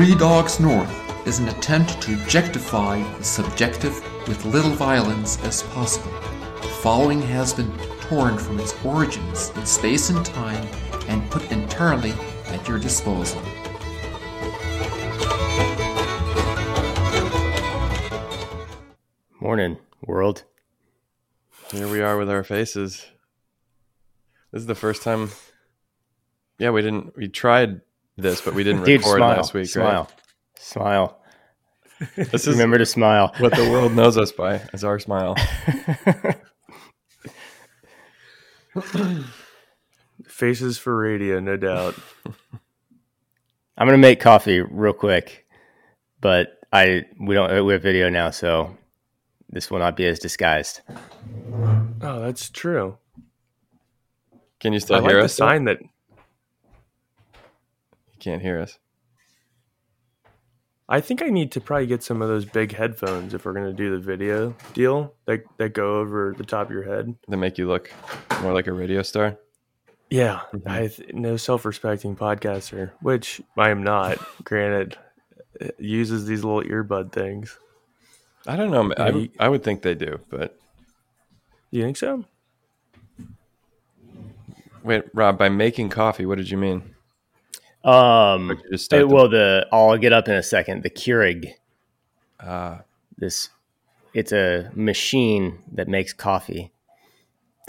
Three Dogs North is an attempt to objectify the subjective with little violence as possible. The following has been torn from its origins in space and time and put entirely at your disposal. Morning, world. Here we are with our faces. This is the first time. Yeah, we didn't. We tried this, but we didn't Dude, record smile. last week. smile. Right? Smile. This is Remember to smile. what the world knows us by is our smile. Faces for radio, no doubt. I'm gonna make coffee real quick, but I we don't we have video now, so this will not be as disguised. Oh, that's true. Can you still I hear the us? though? sign that You can't hear us. I think I need to probably get some of those big headphones if we're gonna do the video deal that that go over the top of your head. That make you look more like a radio star. Yeah, Mhm. I th- no self-respecting podcaster, which I am not. granted, uses these little earbud things. I don't know. I, you- I would think they do, but You think so? wait, Rob. By making coffee, what did you mean? Um, just it- well, the I'll get up in a second. The Keurig, Ah, this it's a machine that makes coffee.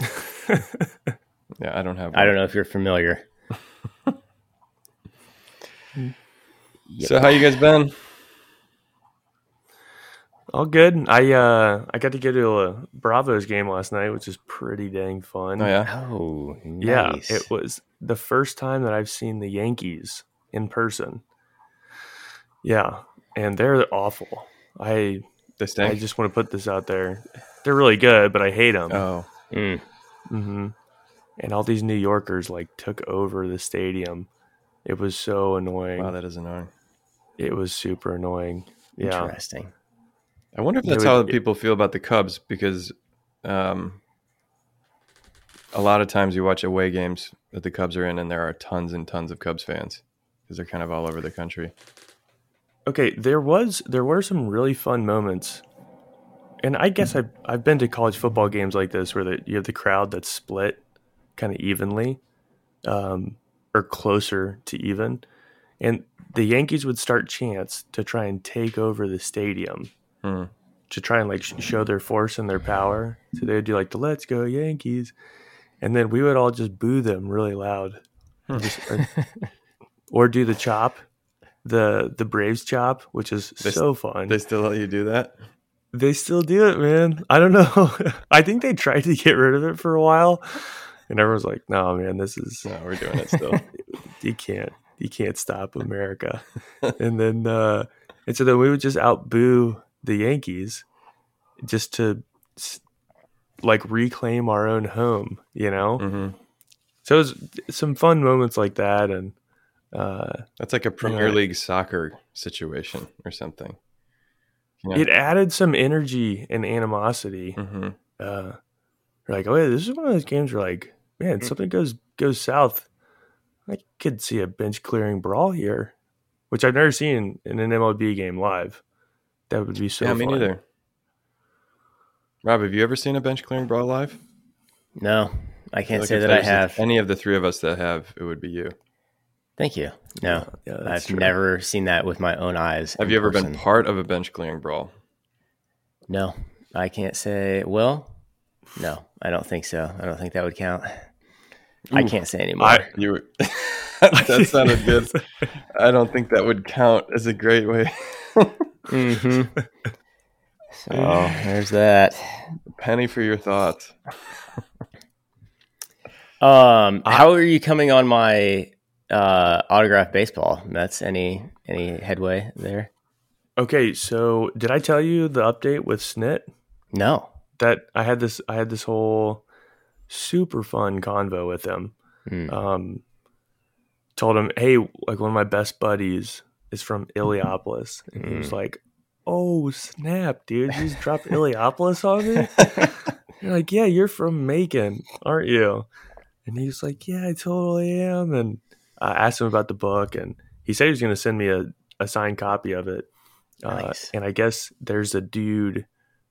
yeah, I don't have. I don't know if you're familiar. Yep. So how you guys been? All good. I uh I got to go to a Bravos game last night, which is pretty dang fun. Oh yeah. Oh, Yeah, nice. it was the first time that I've seen the Yankees in person. Yeah, and they're awful. I They I just want to put this out there. They're really good, but I hate them. oh, Mm. hmm And all these New Yorkers like took over the stadium. It was so annoying. wow, that is annoying. it was super annoying. Yeah, Interesting. I wonder if that's would- how people feel about the Cubs because um, a lot of times you watch away games that the Cubs are in, and there are tons and tons of Cubs fans because they're kind of all over the country. Okay, there was there were some really fun moments, and I guess I've I've been to college football games like this where the, you have the crowd that's split kind of evenly, um, or closer to even, and the Yankees would start chants to try and take over the stadium Hmm. to try and like sh- show their force and their power. So they would do like the "Let's go Yankees," and then we would all just boo them really loud, Just- or, or do the chop, the the Braves chop, which is They so fun. They still let you do that? They still do it, man. I don't know. I think they tried to get rid of it for a while, and everyone's like, "No, man, this is No, we're doing it still. you can't you can't stop America." and then uh, and so then we would just outboo the Yankees, just to like reclaim our own home, you know. hmm So it was some fun moments like that, and uh, That's like a Premier Yeah. League soccer situation or something. Yeah. it added some energy and animosity. hmm uh, like, oh yeah, this is one of those games where like, man, something goes goes south. I could see a bench clearing brawl here, which I've never seen in an MLB game live. That would be so. yeah, me fun. neither. Rob, have you ever seen a bench clearing brawl live? No, I can't Like, say that I have. Any of the three of us that have, it would be you. Thank you. No, Yeah, that's I've true. never seen that with my own eyes. Have you ever been part of a bench clearing brawl? No, I can't say. Well, no, I don't think so. I don't think that would count. I can't say anymore. I- You were, that sounded good. I don't think that would count as a great way. Hmm So there's that. Penny for your thoughts. Um, how are you coming on my uh, autograph baseball? That's any any headway there? Okay, so did I tell you the update with Snit? No. That I had this I had this whole super fun convo with him. Hmm. Um, told him, hey, like one of my best buddies is from Illiopolis, and he was like, "Oh snap, dude! You just dropped Illiopolis on me." You're like, "Yeah, you're from Macon, aren't you?" And he was like, "Yeah, I totally am." And I asked him about the book, and he said he was going to send me a, a signed copy of it. Nice. Uh, and I guess there's a dude,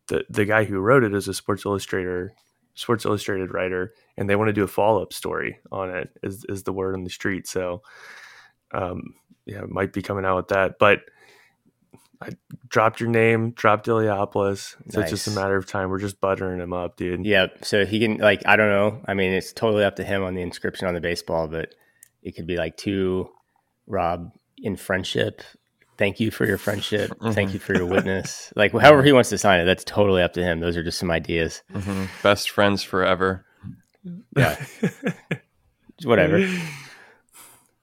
the the guy who wrote it is a Sports Illustrator, Sports Illustrated writer, and they want to do a follow up story on it. Is is the word on the street? So, um, yeah, might be coming out with that. But I dropped your name, dropped Illiopolis. So it's just a matter of time. We're just buttering him up, dude. Yeah, so he can like I don't know. I mean, it's totally up to him on the inscription on the baseball, but it could be like to Rob in friendship. Thank you for your friendship. Thank you for your witness. Like however he wants to sign it, that's totally up to him. Those are just some ideas. Mhm. Best friends forever. Yeah, whatever.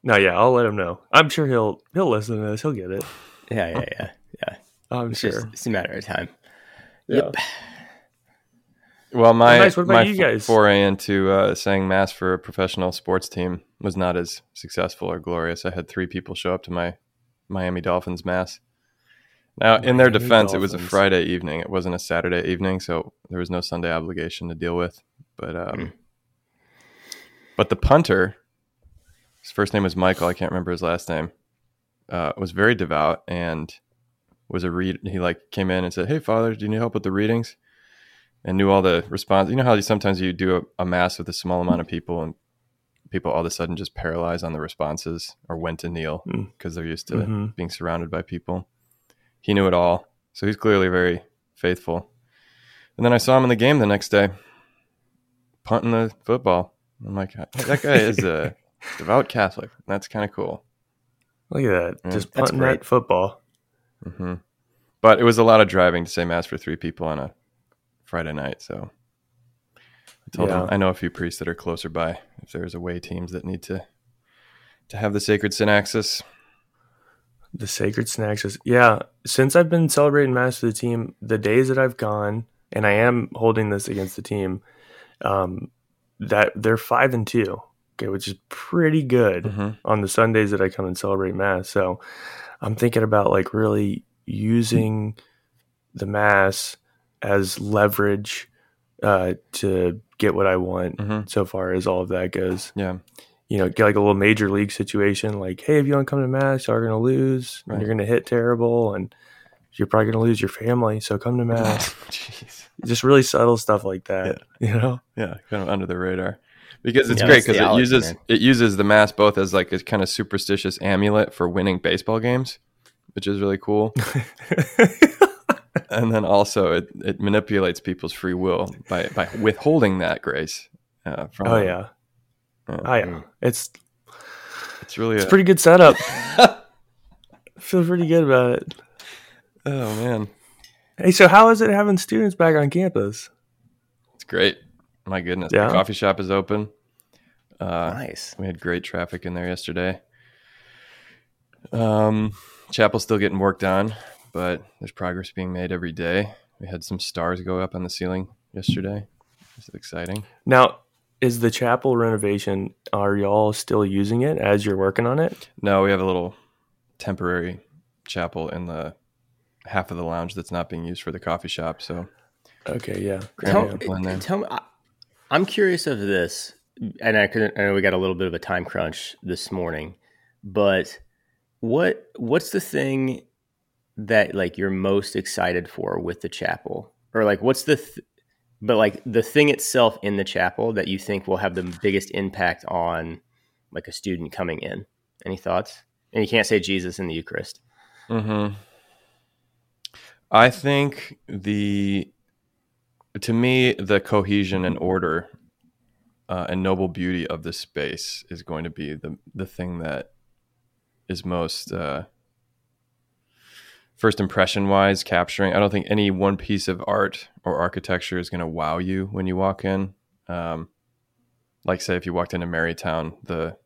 No, yeah, I'll let him know. I'm sure he'll he'll listen to this. He'll get it. Yeah, yeah, yeah, yeah. I'm It's sure. just it's a matter of time. yeah. Well, my nice. What about my you guys? foray into uh, saying mass for a professional sports team was not as successful or glorious. I had three people show up to my Miami Dolphins mass. Now, in their Miami defense, it was a Friday evening. It wasn't a Saturday evening, so there was no Sunday obligation to deal with. But um, Mm. but the punter, his first name was Michael. I can't remember his last name. Uh, was very devout and was a read. He like came in and said, "Hey, father, do you need help with the readings?" And knew all the response. You know how you, sometimes you do a, a mass with a small amount of people and people all of a sudden just paralyze on the responses or when to kneel Mm. because they're used to Mhm. being surrounded by people. He knew it all, so he's clearly very faithful. And then I saw him in the game the next day, punting the football. I'm like, that guy is a devout Catholic. That's kind of cool. Look at that. Yeah, just that's punting that football. hmm But it was a lot of driving to say mass for three people on a Friday night. So I told Yeah. him I know a few priests that are closer by. If there's away teams that need to to have the sacred synaxis, The sacred synaxis. yeah. Since I've been celebrating mass for the team, the days that I've gone, and I am holding this against the team, um, that they're five and two. Okay, which is pretty good Mhm. on the Sundays that I come and celebrate mass. So I'm thinking about like really using the mass as leverage uh, to get what I want. Mhm. So far as all of that goes, yeah, you know, get like a little major league situation. Like, hey, if you don't come to mass, you're going to lose, and you're going to hit terrible, and you're probably going to lose your family. So come to mass. jeez, Just really subtle stuff like that. You know, yeah, kind of under the radar. Because it's Yeah, great because it uses man. it uses the mass both as like a kind of superstitious amulet for winning baseball games, which is really cool. and then also it, it manipulates people's free will by by withholding that grace uh, from oh yeah, Yeah. oh yeah. It's it's really it's a, a pretty good setup. I feel pretty good about it. oh man Hey, so how is it having students back on campus? it's great my goodness Yeah? the coffee shop is open uh, Nice. we had great traffic in there yesterday um chapel's still getting worked on but there's progress being made every day we had some stars go up on the ceiling yesterday this is exciting Now, is the chapel renovation? Are y'all still using it as you're working on it? No, we have a little temporary chapel in the half of the lounge that's not being used for the coffee shop. So Okay, yeah. Tell- yeah. Ample in there. tell me, I, I'm curious of this, and I couldn't. I know we got a little bit of a time crunch this morning, but what what's the thing that like you're most excited for with the chapel, or like what's the th- but like the thing itself in the chapel that you think will have the biggest impact on like a student coming in? Any thoughts? And you can't say Jesus in the Eucharist. hmm I think the to me the cohesion and order uh, and noble beauty of this space is going to be the the thing that is most uh, first impression wise capturing. I don't think any one piece of art or architecture is going to wow you when you walk in. Um, like say if you walked into Marytown, the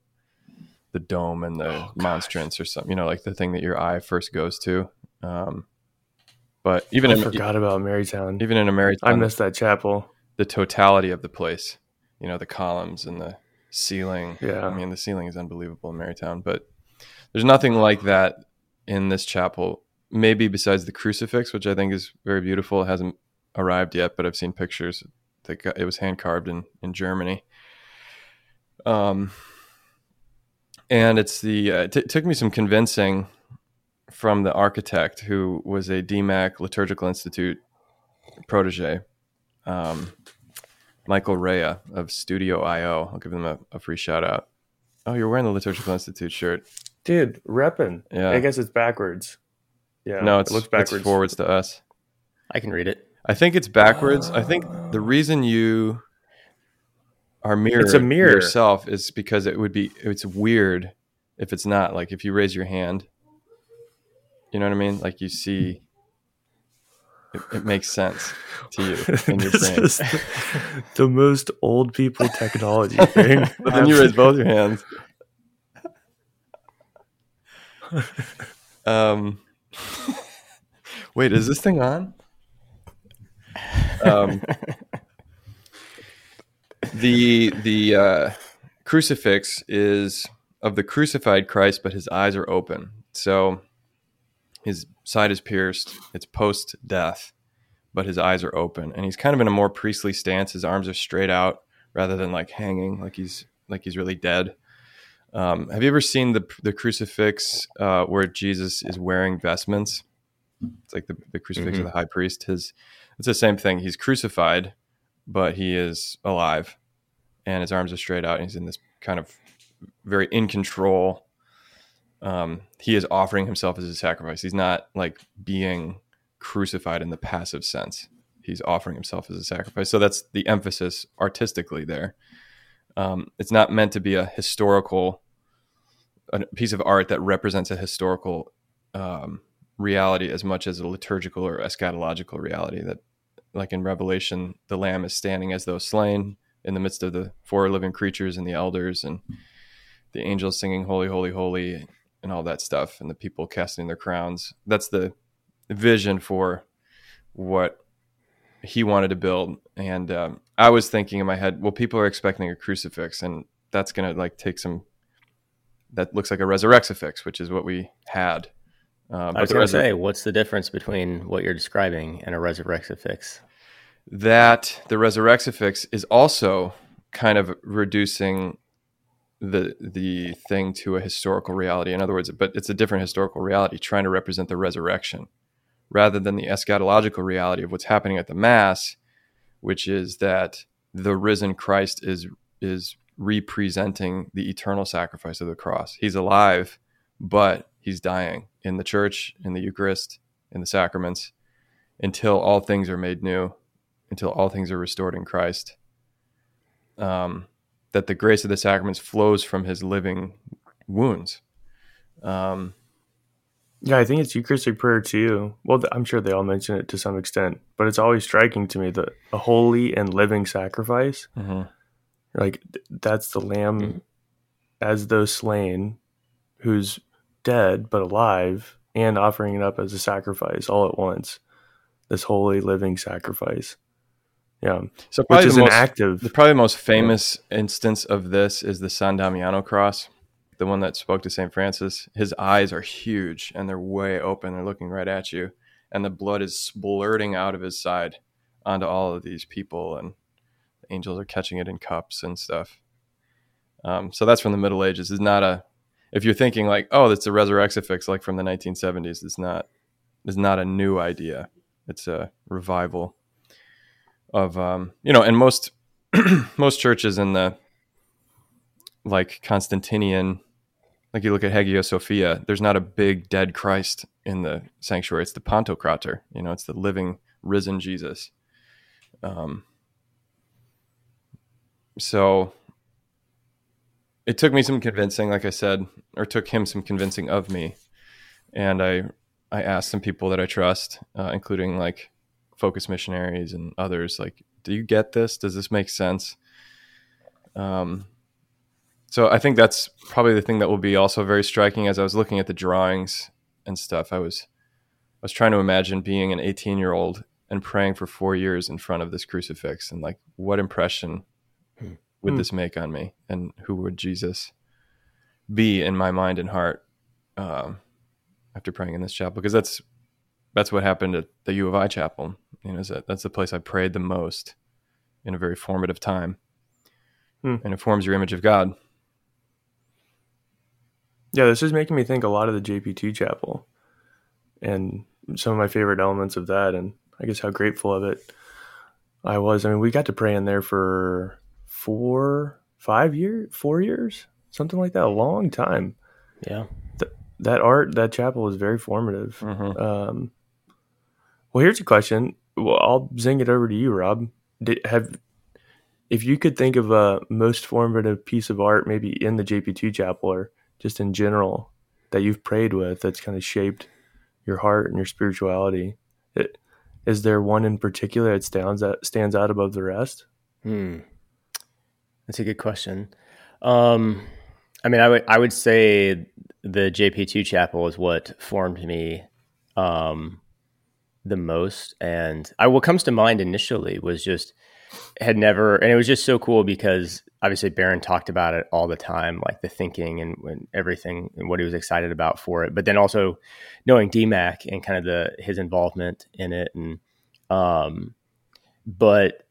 the dome and the monstrance or something, you know, like the thing that your eye first goes to. Um, but even I in forgot about Marytown. even in a Marytown, I missed that chapel. the totality of the place. You know, the columns and the ceiling. Yeah. I mean, the ceiling is unbelievable in Marytown, but there's nothing like that in this chapel. Maybe besides the crucifix, which I think is very beautiful. It hasn't arrived yet, but I've seen pictures. That got, it was hand carved in in Germany. Um, and it's the uh, it t- took me some convincing from the architect who was a DMAC Liturgical Institute protege, um, Michael Rea of Studio IO. I'll give them a, a free shout out. Oh, you're wearing the Liturgical Institute shirt. Dude, repping. Yeah. I guess it's backwards. Yeah. no, it's, it looks it's backwards. forwards to us. I can read it. I think it's backwards. I think the reason you are mirror It's a mirror. yourself is because it would be it's weird if it's not like if you raise your hand. You know what I mean? Like you see, it, it makes sense to you in your brain. the, the most old people technology thing. But then you raise both your hands. Um, wait, is this thing on? Um, the the uh, crucifix is of the crucified Christ, but his eyes are open. So his side is pierced. It's post death, but his eyes are open, and he's kind of in a more priestly stance. His arms are straight out rather than like hanging, like he's like he's really dead. Um, have you ever seen the the crucifix uh, where Jesus is wearing vestments? It's like the, the crucifix of Mhm. the high priest. His it's the same thing. He's crucified, but he is alive, and his arms are straight out. And he's in this kind of very in control. Um, he is offering himself as a sacrifice. He's not like being crucified in the passive sense. He's offering himself as a sacrifice. So that's the emphasis artistically there. Um, it's not meant to be a historical a piece of art that represents a historical um, reality as much as a liturgical or eschatological reality. That, like in Revelation, the Lamb is standing as though slain in the midst of the four living creatures and the elders and the angels singing "Holy, Holy, Holy" and all that stuff, and the people casting their crowns. That's the vision for what he wanted to build. And um, I was thinking in my head, well, people are expecting a crucifix, and that's gonna like take some. That looks like a resurrexifix, which is what we had. Um, I was going to resur- say, what's the difference between what you're describing and a resurrexifix? that the resurrexifix is also kind of reducing the the thing to a historical reality. In other words, but it's a different historical reality, trying to represent the resurrection rather than the eschatological reality of what's happening at the mass, which is that the risen Christ is is representing the eternal sacrifice of the cross. He's alive, but he's dying in the church, in the Eucharist, in the sacraments, until all things are made new, until all things are restored in Christ. Um, that the grace of the sacraments flows from his living wounds. Um, Yeah, I think it's Eucharistic prayer too. Well, I'm sure they all mention it to some extent, but it's always striking to me that a holy and living sacrifice, like th- that's the lamb Mhm. as though slain, who's dead but alive, and offering it up as a sacrifice all at once. This holy living sacrifice. Yeah, So which is the an most, active. the probably most famous instance of this is the San Damiano cross, the one that spoke to St. Francis. His eyes are huge and they're way open. They're looking right at you. And the blood is splurting out of his side onto all of these people. And the angels are catching it in cups and stuff. Um, so that's from the Middle Ages. It's not a, if you're thinking like, oh, that's a resurrexifix like from the 1970s, it's not, it's not a new idea. It's a revival of um, you know, and most most churches in the like Constantinian, like you look at Hagia Sophia, there's not a big dead Christ in the sanctuary. It's the Pantocrator, you know, it's the living risen Jesus. Um, so it took me some convincing, like I said, or took him some convincing of me, and I I asked some people that I trust, uh, including like focus missionaries and others like do you get this? Does this make sense? Um, so i think that's probably the thing that will be also very striking. As i was looking at the drawings and stuff i was i was trying to imagine being an 18 year old and praying for four years in front of this crucifix and like what impression Hmm. would Hmm. this make on me? And who would jesus be in my mind and heart um, after praying in this chapel? Because that's that's what happened at the U of I chapel. You know, that that's the place I prayed the most in a very formative time, Hmm. and it forms your image of God. Yeah, this is making me think a lot of the JP2 chapel. and some of my favorite elements of that, and I guess how grateful of it I was. I mean, we got to pray in there for four, five years, four years, something like that, a long time. Yeah. Th- that art, that chapel was very formative. Mhm. Um, well, here's a question. Well, I'll zing it over to you, Rob. Did, have if you could think of a most formative piece of art, maybe in the JP2 chapel or just in general, that you've prayed with, that's kind of shaped your heart and your spirituality. It, is there one in particular that stands out stands out above the rest? Hmm. That's a good question. Um, I mean, I would I would say the JP2 chapel is what formed me um, the most, and I what comes to mind initially was just had never, and it was just so cool because obviously Baron talked about it all the time, like the thinking and, and everything and what he was excited about for it, but then also knowing DMAC and kind of the his involvement in it, and um, but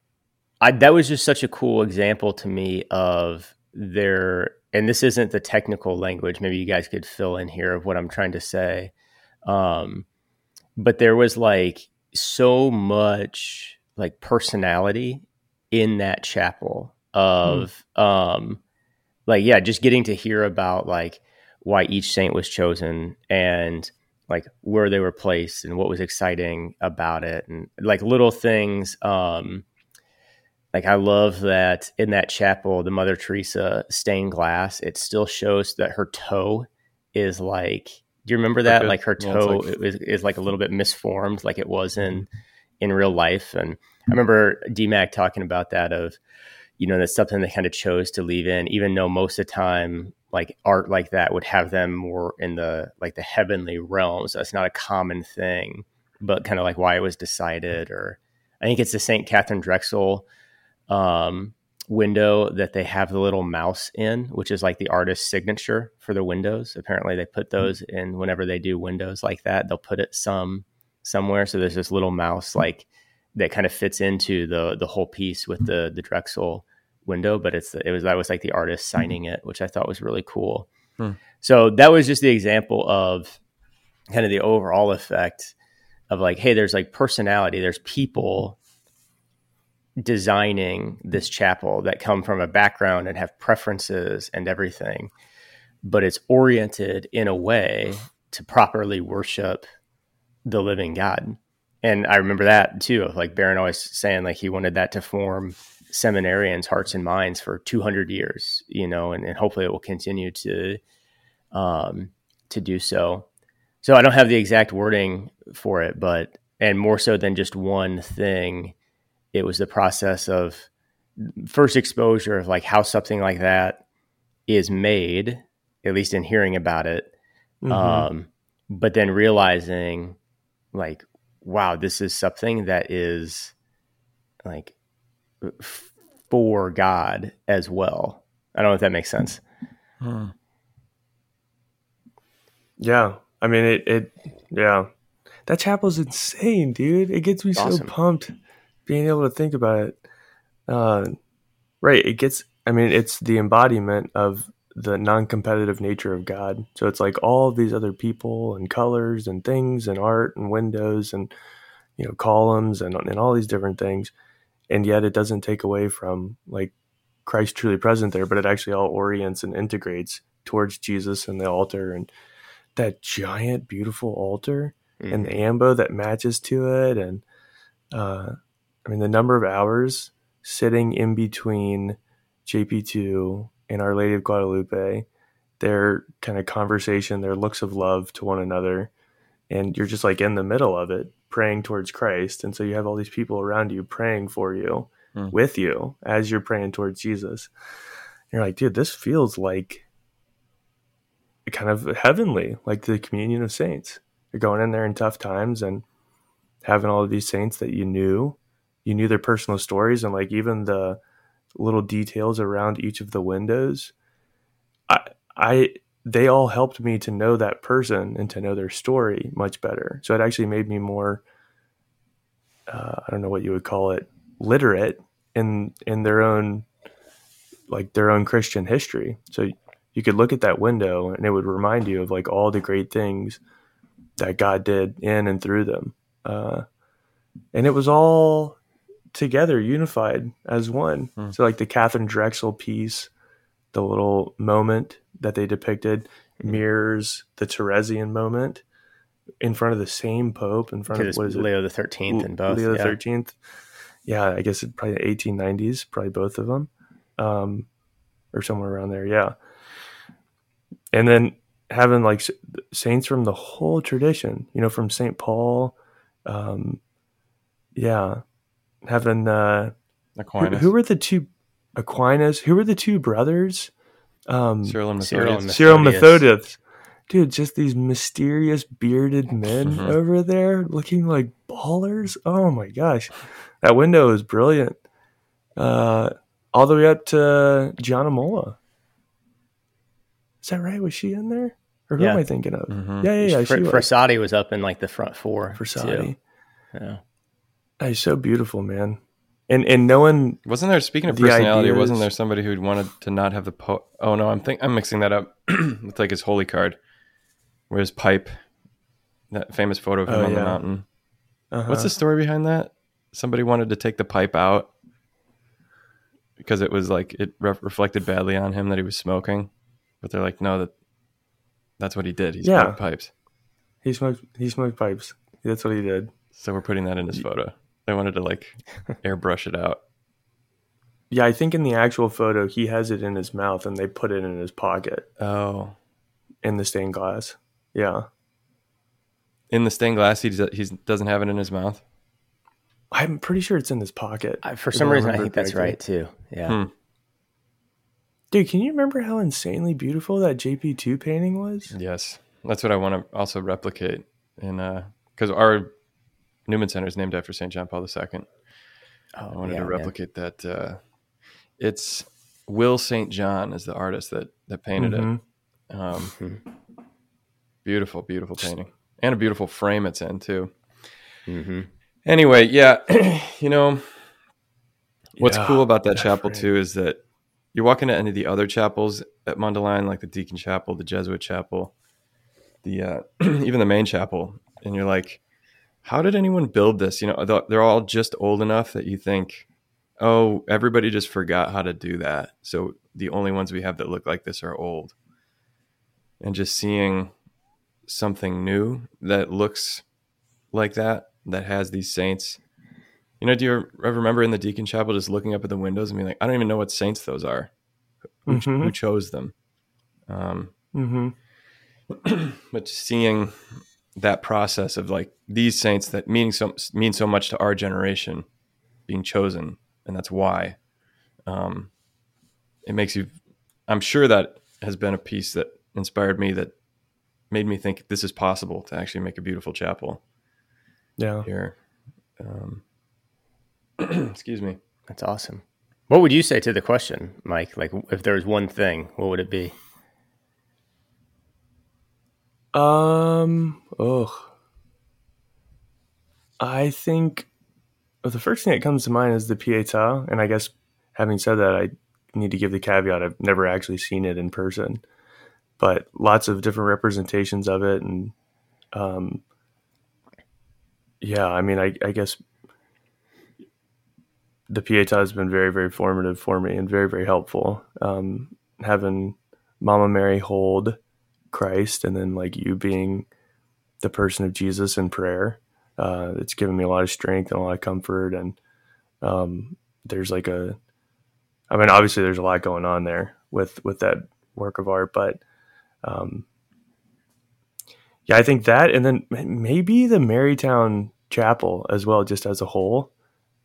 I, that was just such a cool example to me of their, and this isn't the technical language. Maybe you guys could fill in here of what I'm trying to say. Um, but there was like so much like personality in that chapel of, um, like, yeah, just getting to hear about like why each saint was chosen and like where they were placed and what was exciting about it and like little things, um, like I love that in that chapel, the Mother Teresa stained glass, it still shows that her toe is like. Do you remember that? Okay. Like her Yeah, toe like- is, is like a little bit misformed, like it was in in real life. And I remember DMAC talking about that of, you know, that's something they kind of chose to leave in, even though most of the time, like art like that would have them more in the like the heavenly realms. That's not a common thing, but kind of like why it was decided. Or I think it's the Saint Catherine Drexel um, window that they have the little mouse in, which is like the artist's signature for the windows. Apparently, they put hmm. those in whenever they do windows like that. They'll put it some somewhere. So there's this little mouse hmm. like that kind of fits into the the whole piece with the the Drexel window, but it's it was that was like the artist hmm. signing it, which I thought was really cool. Hmm. So that was just the example of kind of the overall effect of like, hey, there's like personality, there's people designing this chapel that come from a background and have preferences and everything, but it's oriented in a way to properly worship the living God. And I remember that too, of like Baron always saying like he wanted that to form seminarians' hearts and minds for 200 years, you know, and, and hopefully it will continue to um, to do so. So I don't have the exact wording for it, but and more so than just one thing, it was the process of first exposure of like how something like that is made, at least in hearing about it, Mhm. um, but then realizing like wow this is something that is like f- for god as well i don't know if that makes sense Hmm. Yeah, I mean it. It yeah, that chapel's insane, dude. It gets me so pumped being able to think about it. Uh, right, it gets. I mean, it's the embodiment of the non-competitive nature of God. So it's like all of these other people and colors and things and art and windows and you know columns and and all these different things, and yet it doesn't take away from like Christ truly present there, but it actually all orients and integrates towards Jesus and the altar and that giant beautiful altar and the ambo that matches to it and uh i mean the number of hours sitting in between jp2 and our lady of guadalupe their kind of conversation their looks of love to one another and you're just like in the middle of it praying towards christ and so you have all these people around you praying for you Hmm. with you as you're praying towards jesus you're like dude this feels like kind of heavenly, like the communion of saints. You're going in there in tough times and having all of these saints that you knew. You knew their personal stories and like even the little details around each of the windows. I I they all helped me to know that person and to know their story much better. So it actually made me more uh, I don't know what you would call it, literate in in their own like their own Christian history. So you could look at that window and it would remind you of like all the great things that God did in and through them. Uh, and it was all together, unified as one. Hmm. So, like the Catherine Drexel piece, the little moment that they depicted mirrors the Teresian moment in front of the same Pope, in front of what is it? Leo the Thirteenth and both. Leo the yeah. Thirteenth. Yeah, I guess it probably the 1890s, probably both of them, um, or somewhere around there. Yeah, and then having like saints from the whole tradition, you know, from Saint Paul, um, yeah, having uh, who, Aquinas, who were the two Aquinas? Who were the two brothers? Um, Cyril and Cyril Methodius. Cyril and Methodius. Methodius. Dude, just these mysterious bearded men Mhm. over there looking like ballers. Oh my gosh. That window is brilliant. Uh, all the way up to Gianna Molla. Is that right? Was she in there? Or who Yeah. am I thinking of? Mhm. Yeah, yeah, yeah. Fr- She was. Frassati was up in like the front four. Frassati. too. Yeah. He's so beautiful, man. And and knowing Wasn't there speaking of The personality? Wasn't there somebody who wanted to not have the po- Oh no, I'm think I'm mixing that up with like his holy card, where his pipe, that famous photo of him Oh, on the mountain. uh What's the story behind that? Somebody wanted to take the pipe out because it was like it re- reflected badly on him that he was smoking, but they're like, no, that that's what he did. He Yeah. smoked pipes. he smoked he smoked pipes. That's what he did. So we're putting that in his photo. They wanted to like airbrush it out. Yeah, I think in the actual photo he has it in his mouth and they put it in his pocket Oh, in the stained glass. Yeah. in the stained glass, he he doesn't have it in his mouth. I'm pretty sure it's in his pocket. I, for if some reason, I think that's right too. Yeah. Hmm. Dude, can you remember how insanely beautiful that JP2 painting was? Yes, that's what I want to also replicate in uh because our Newman Center is named after St. John Paul II. Oh, I wanted yeah, to replicate that. Uh, it's Will St. John is the artist that that painted Mhm. it. Um, Mhm. beautiful, beautiful painting, and a beautiful frame it's in too. Mhm. Anyway, yeah, you know what's Yeah, cool about that that chapel frame. too is that you walk into any of the other chapels at Mundelein, like the Deacon Chapel, the Jesuit Chapel, the uh, even the main chapel, and you're like, how did anyone build this? You know, they're all just old enough that you think, oh, everybody just forgot how to do that. So the only ones we have that look like this are old. And just seeing something new that looks like that, that has these saints. You know, do you ever remember in the deacon chapel just looking up at the windows and being like, I don't even know what saints those are. Who, Mhm. who chose them? Um, Mm-hmm. but seeing that process of like these saints that meaning so mean so much to our generation being chosen, and that's why. Um, it makes you. I'm sure that has been a piece that inspired me that made me think this is possible to actually make a beautiful chapel Yeah. here. Um, excuse me. That's awesome. What would you say to the question, Mike? Like, if there was one thing, what would it be? Um. oh, I think well, the first thing that comes to mind is the Pietà, and I guess having said that, I need to give the caveat I've never actually seen it in person, but lots of different representations of it, and um, yeah, I mean, I, I guess the Pietà has been very, very formative for me and very, very helpful. Um, having Mama Mary hold Christ and then like you being the person of Jesus in prayer. Uh, it's given me a lot of strength and a lot of comfort. And um, there's like a, I mean, obviously there's a lot going on there with with that work of art, but um, yeah, I think that, and then maybe the Marytown Chapel as well, just as a whole.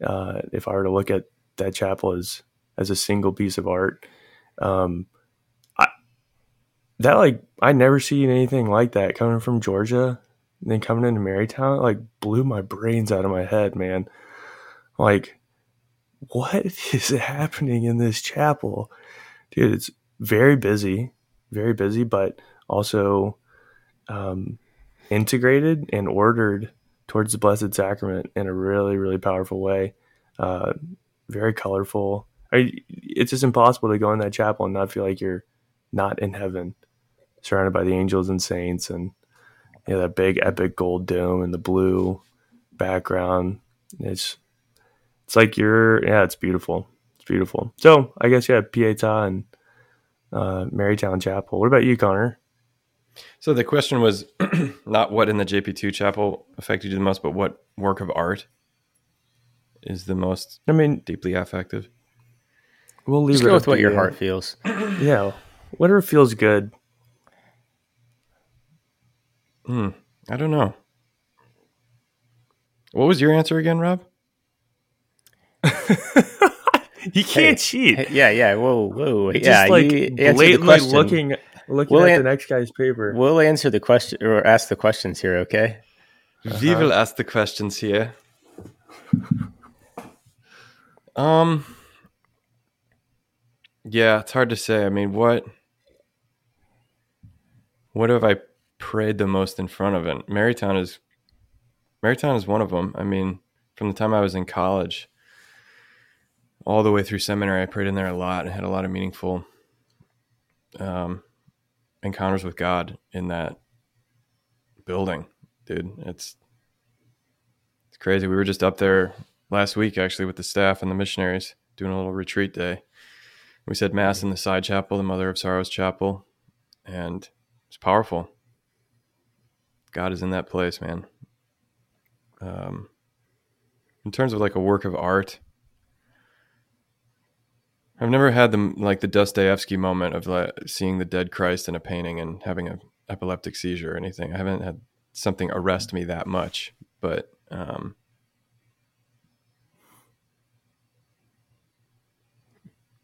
Uh, if I were to look at that chapel as as a single piece of art, um, that like I never seen anything like that coming from Georgia and then coming into Marytown like blew my brains out of my head, man. Like what is happening in this chapel? Dude, it's very busy, very busy, but also um, integrated and ordered towards the Blessed Sacrament in a really, really powerful way. Uh, very colorful. I, it's just impossible to go in that chapel and not feel like you're not in heaven, surrounded by the angels and saints, and you know, that big epic gold dome and the blue background. It's it's like you're yeah, it's beautiful. It's beautiful. So I guess yeah, Pieta and uh, Marytown Chapel. What about you, Connor? So the question was not what in the JP2 chapel affected you the most, but what work of art is the most I mean, deeply affective? we'll leave Just it go with what your heart feels. Yeah, whatever feels good. Hmm. I don't know. What was your answer again, Rob? You can't cheat. Hey, yeah, yeah. Whoa, whoa. Just yeah, like you answer the blatantly looking looking We'll at an- the next guy's paper. We'll answer the question or ask the questions here, okay? We will ask the questions here. Um. Yeah, it's hard to say. I mean, what what have I prayed the most in front of it? Marytown is Marytown is one of them. I mean, from the time I was in college all the way through seminary, I prayed in there a lot and had a lot of meaningful um, encounters with God in that building, dude. It's it's crazy. We were just up there last week actually with the staff and the missionaries doing a little retreat day. We said mass in the side chapel, the Mother of Sorrows chapel, and it's powerful. God is in that place, man. Um, in terms of like a work of art, I've never had the like the Dostoevsky moment of like seeing the dead Christ in a painting and having an epileptic seizure or anything. I haven't had something arrest me that much, but um,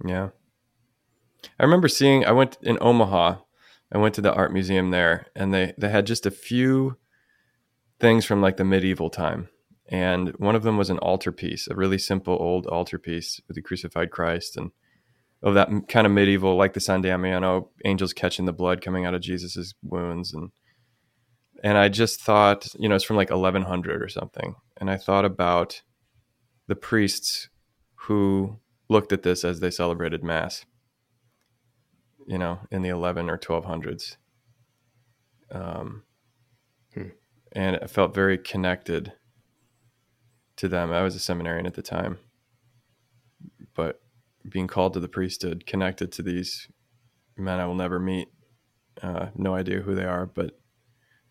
yeah. I remember seeing. I went in Omaha. I went to the art museum there, and they they had just a few things from like the medieval time, and one of them was an altarpiece, a really simple old altarpiece with the crucified Christ, and of that kind of medieval, like the San Damiano, angels catching the blood coming out of Jesus's wounds, and and I just thought, you know, it's from like 1100 or something, and I thought about the priests who looked at this as they celebrated mass you know, in the 11 or 1200s. Um, Hmm. And I felt very connected to them. I was a seminarian at the time, but being called to the priesthood, connected to these men I will never meet, uh, no idea who they are, but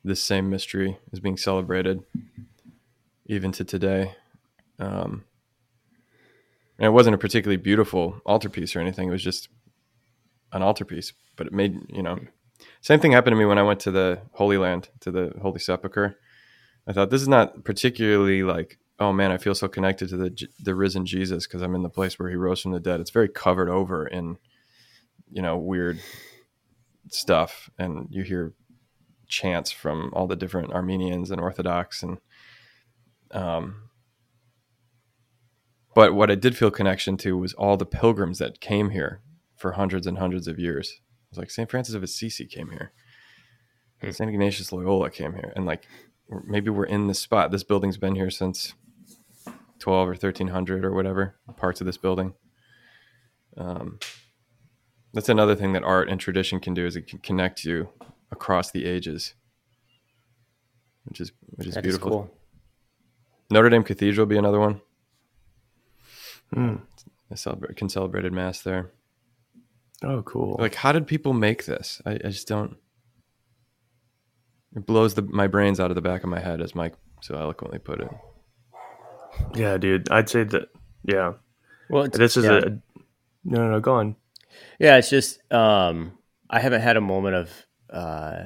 this same mystery is being celebrated even to today. Um, and it wasn't a particularly beautiful altarpiece or anything. It was just an altarpiece, but it made you know. Same thing happened to me when I went to the Holy Land, to the Holy Sepulchre. I thought this is not particularly like, oh man, I feel so connected to the the risen Jesus because I'm in the place where he rose from the dead. It's very covered over in, you know, weird stuff, and you hear chants from all the different Armenians and Orthodox, and um. But what I did feel connection to was all the pilgrims that came here for hundreds and hundreds of years. It's like St. Francis of Assisi came here. Hmm. St. Ignatius Loyola came here. And like maybe we're in this spot. This building's been here since 12 or 1300 or whatever, parts of this building. Um, that's another thing that art and tradition can do is it can connect you across the ages, which is which is That is beautiful. cool. Notre Dame Cathedral be another one. Hmm. I celebrate, can celebrated mass there. Oh, cool. Like, how did people make this? I, I just don't. It blows the, my brains out of the back of my head, as Mike so eloquently put it. yeah, dude. I'd say that. Yeah, Well, it's, this is yeah. a. No, no, no. Go on. Yeah, it's just um I haven't had a moment of uh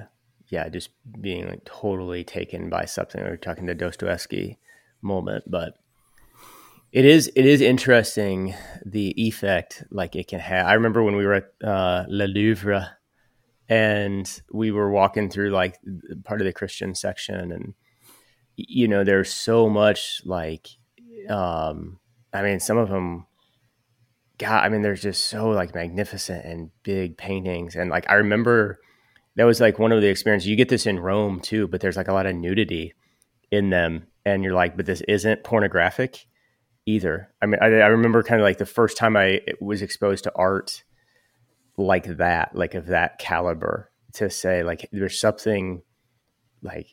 yeah, just being like totally taken by something or talking to Dostoevsky moment, but it is it is interesting the effect like it can have. I remember when we were at uh Le Louvre and we were walking through like part of the Christian section and you know there's so much like um I mean some of them God, I mean, there's just so like magnificent and big paintings. And like, I remember that was like one of the experiences. You get this in Rome too, but there's like a lot of nudity in them. And you're like, but this isn't pornographic either. I mean, I, I remember kind of like the first time I was exposed to art like that, like of that caliber, to say like there's something like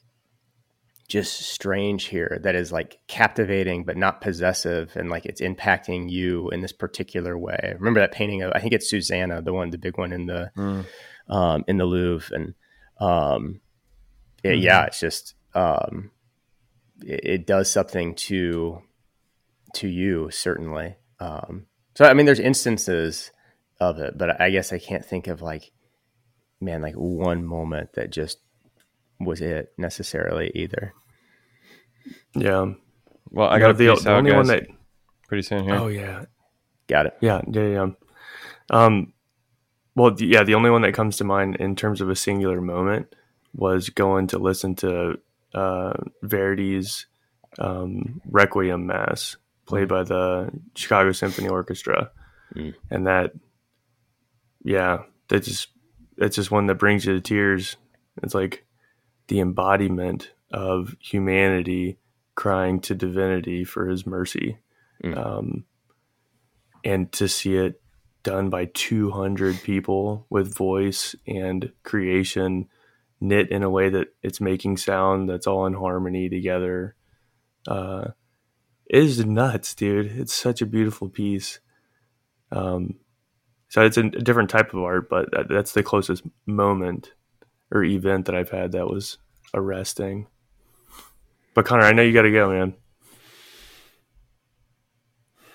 just strange here that is like captivating but not possessive and like it's impacting you in this particular way. Remember that painting of I think it's Susanna, the one the big one in the mm. um in the Louvre and um it, mm-hmm. yeah, it's just um it, it, does something to to you certainly. Um so I mean there's instances of it, but I guess I can't think of like man like one moment that just was it necessarily either. Yeah. Well, I got the, the only guys. one that pretty soon here. Oh yeah, got it. Yeah, yeah, yeah. Um, well, yeah, the only one that comes to mind in terms of a singular moment was going to listen to uh, Verdi's um, Requiem Mass played by the Chicago Symphony Orchestra, mm. and that, yeah, that just it's just one that brings you to tears. It's like the embodiment of humanity crying to divinity for his mercy. Mm. Um, and to see it done by 200 people with voice and creation knit in a way that it's making sound that's all in harmony together uh, is nuts, dude. It's such a beautiful piece. Um, so it's a, different type of art, but that, that's the closest moment or event that I've had that was arresting. But Connor, I know you got to go, man.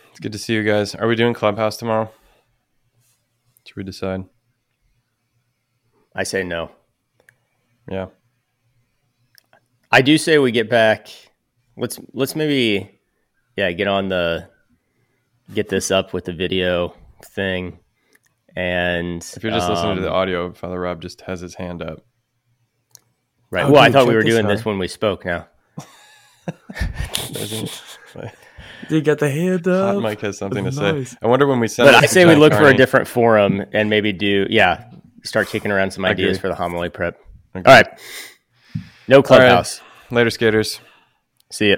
It's good to see you guys. Are we doing Clubhouse tomorrow? Should we decide? I say no. Yeah. I do say we get back. Let's let's maybe yeah get on the get this up with the video thing. And if you're just um, listening to the um, audio, Father Rob just has his hand up. Right. Oh, well, I thought we were doing this when we spoke. Now. you got the hand up. Hot Mike has something to nice. say. I wonder when we send. But I say we look Carney. for a different forum and maybe do yeah, start kicking around some ideas for the homily prep. All right. No clubhouse. Right. Later, skaters. See you.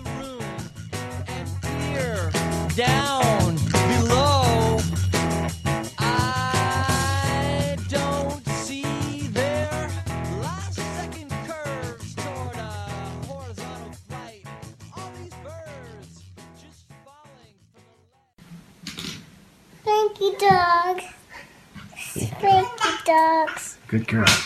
Dogs. Good girl.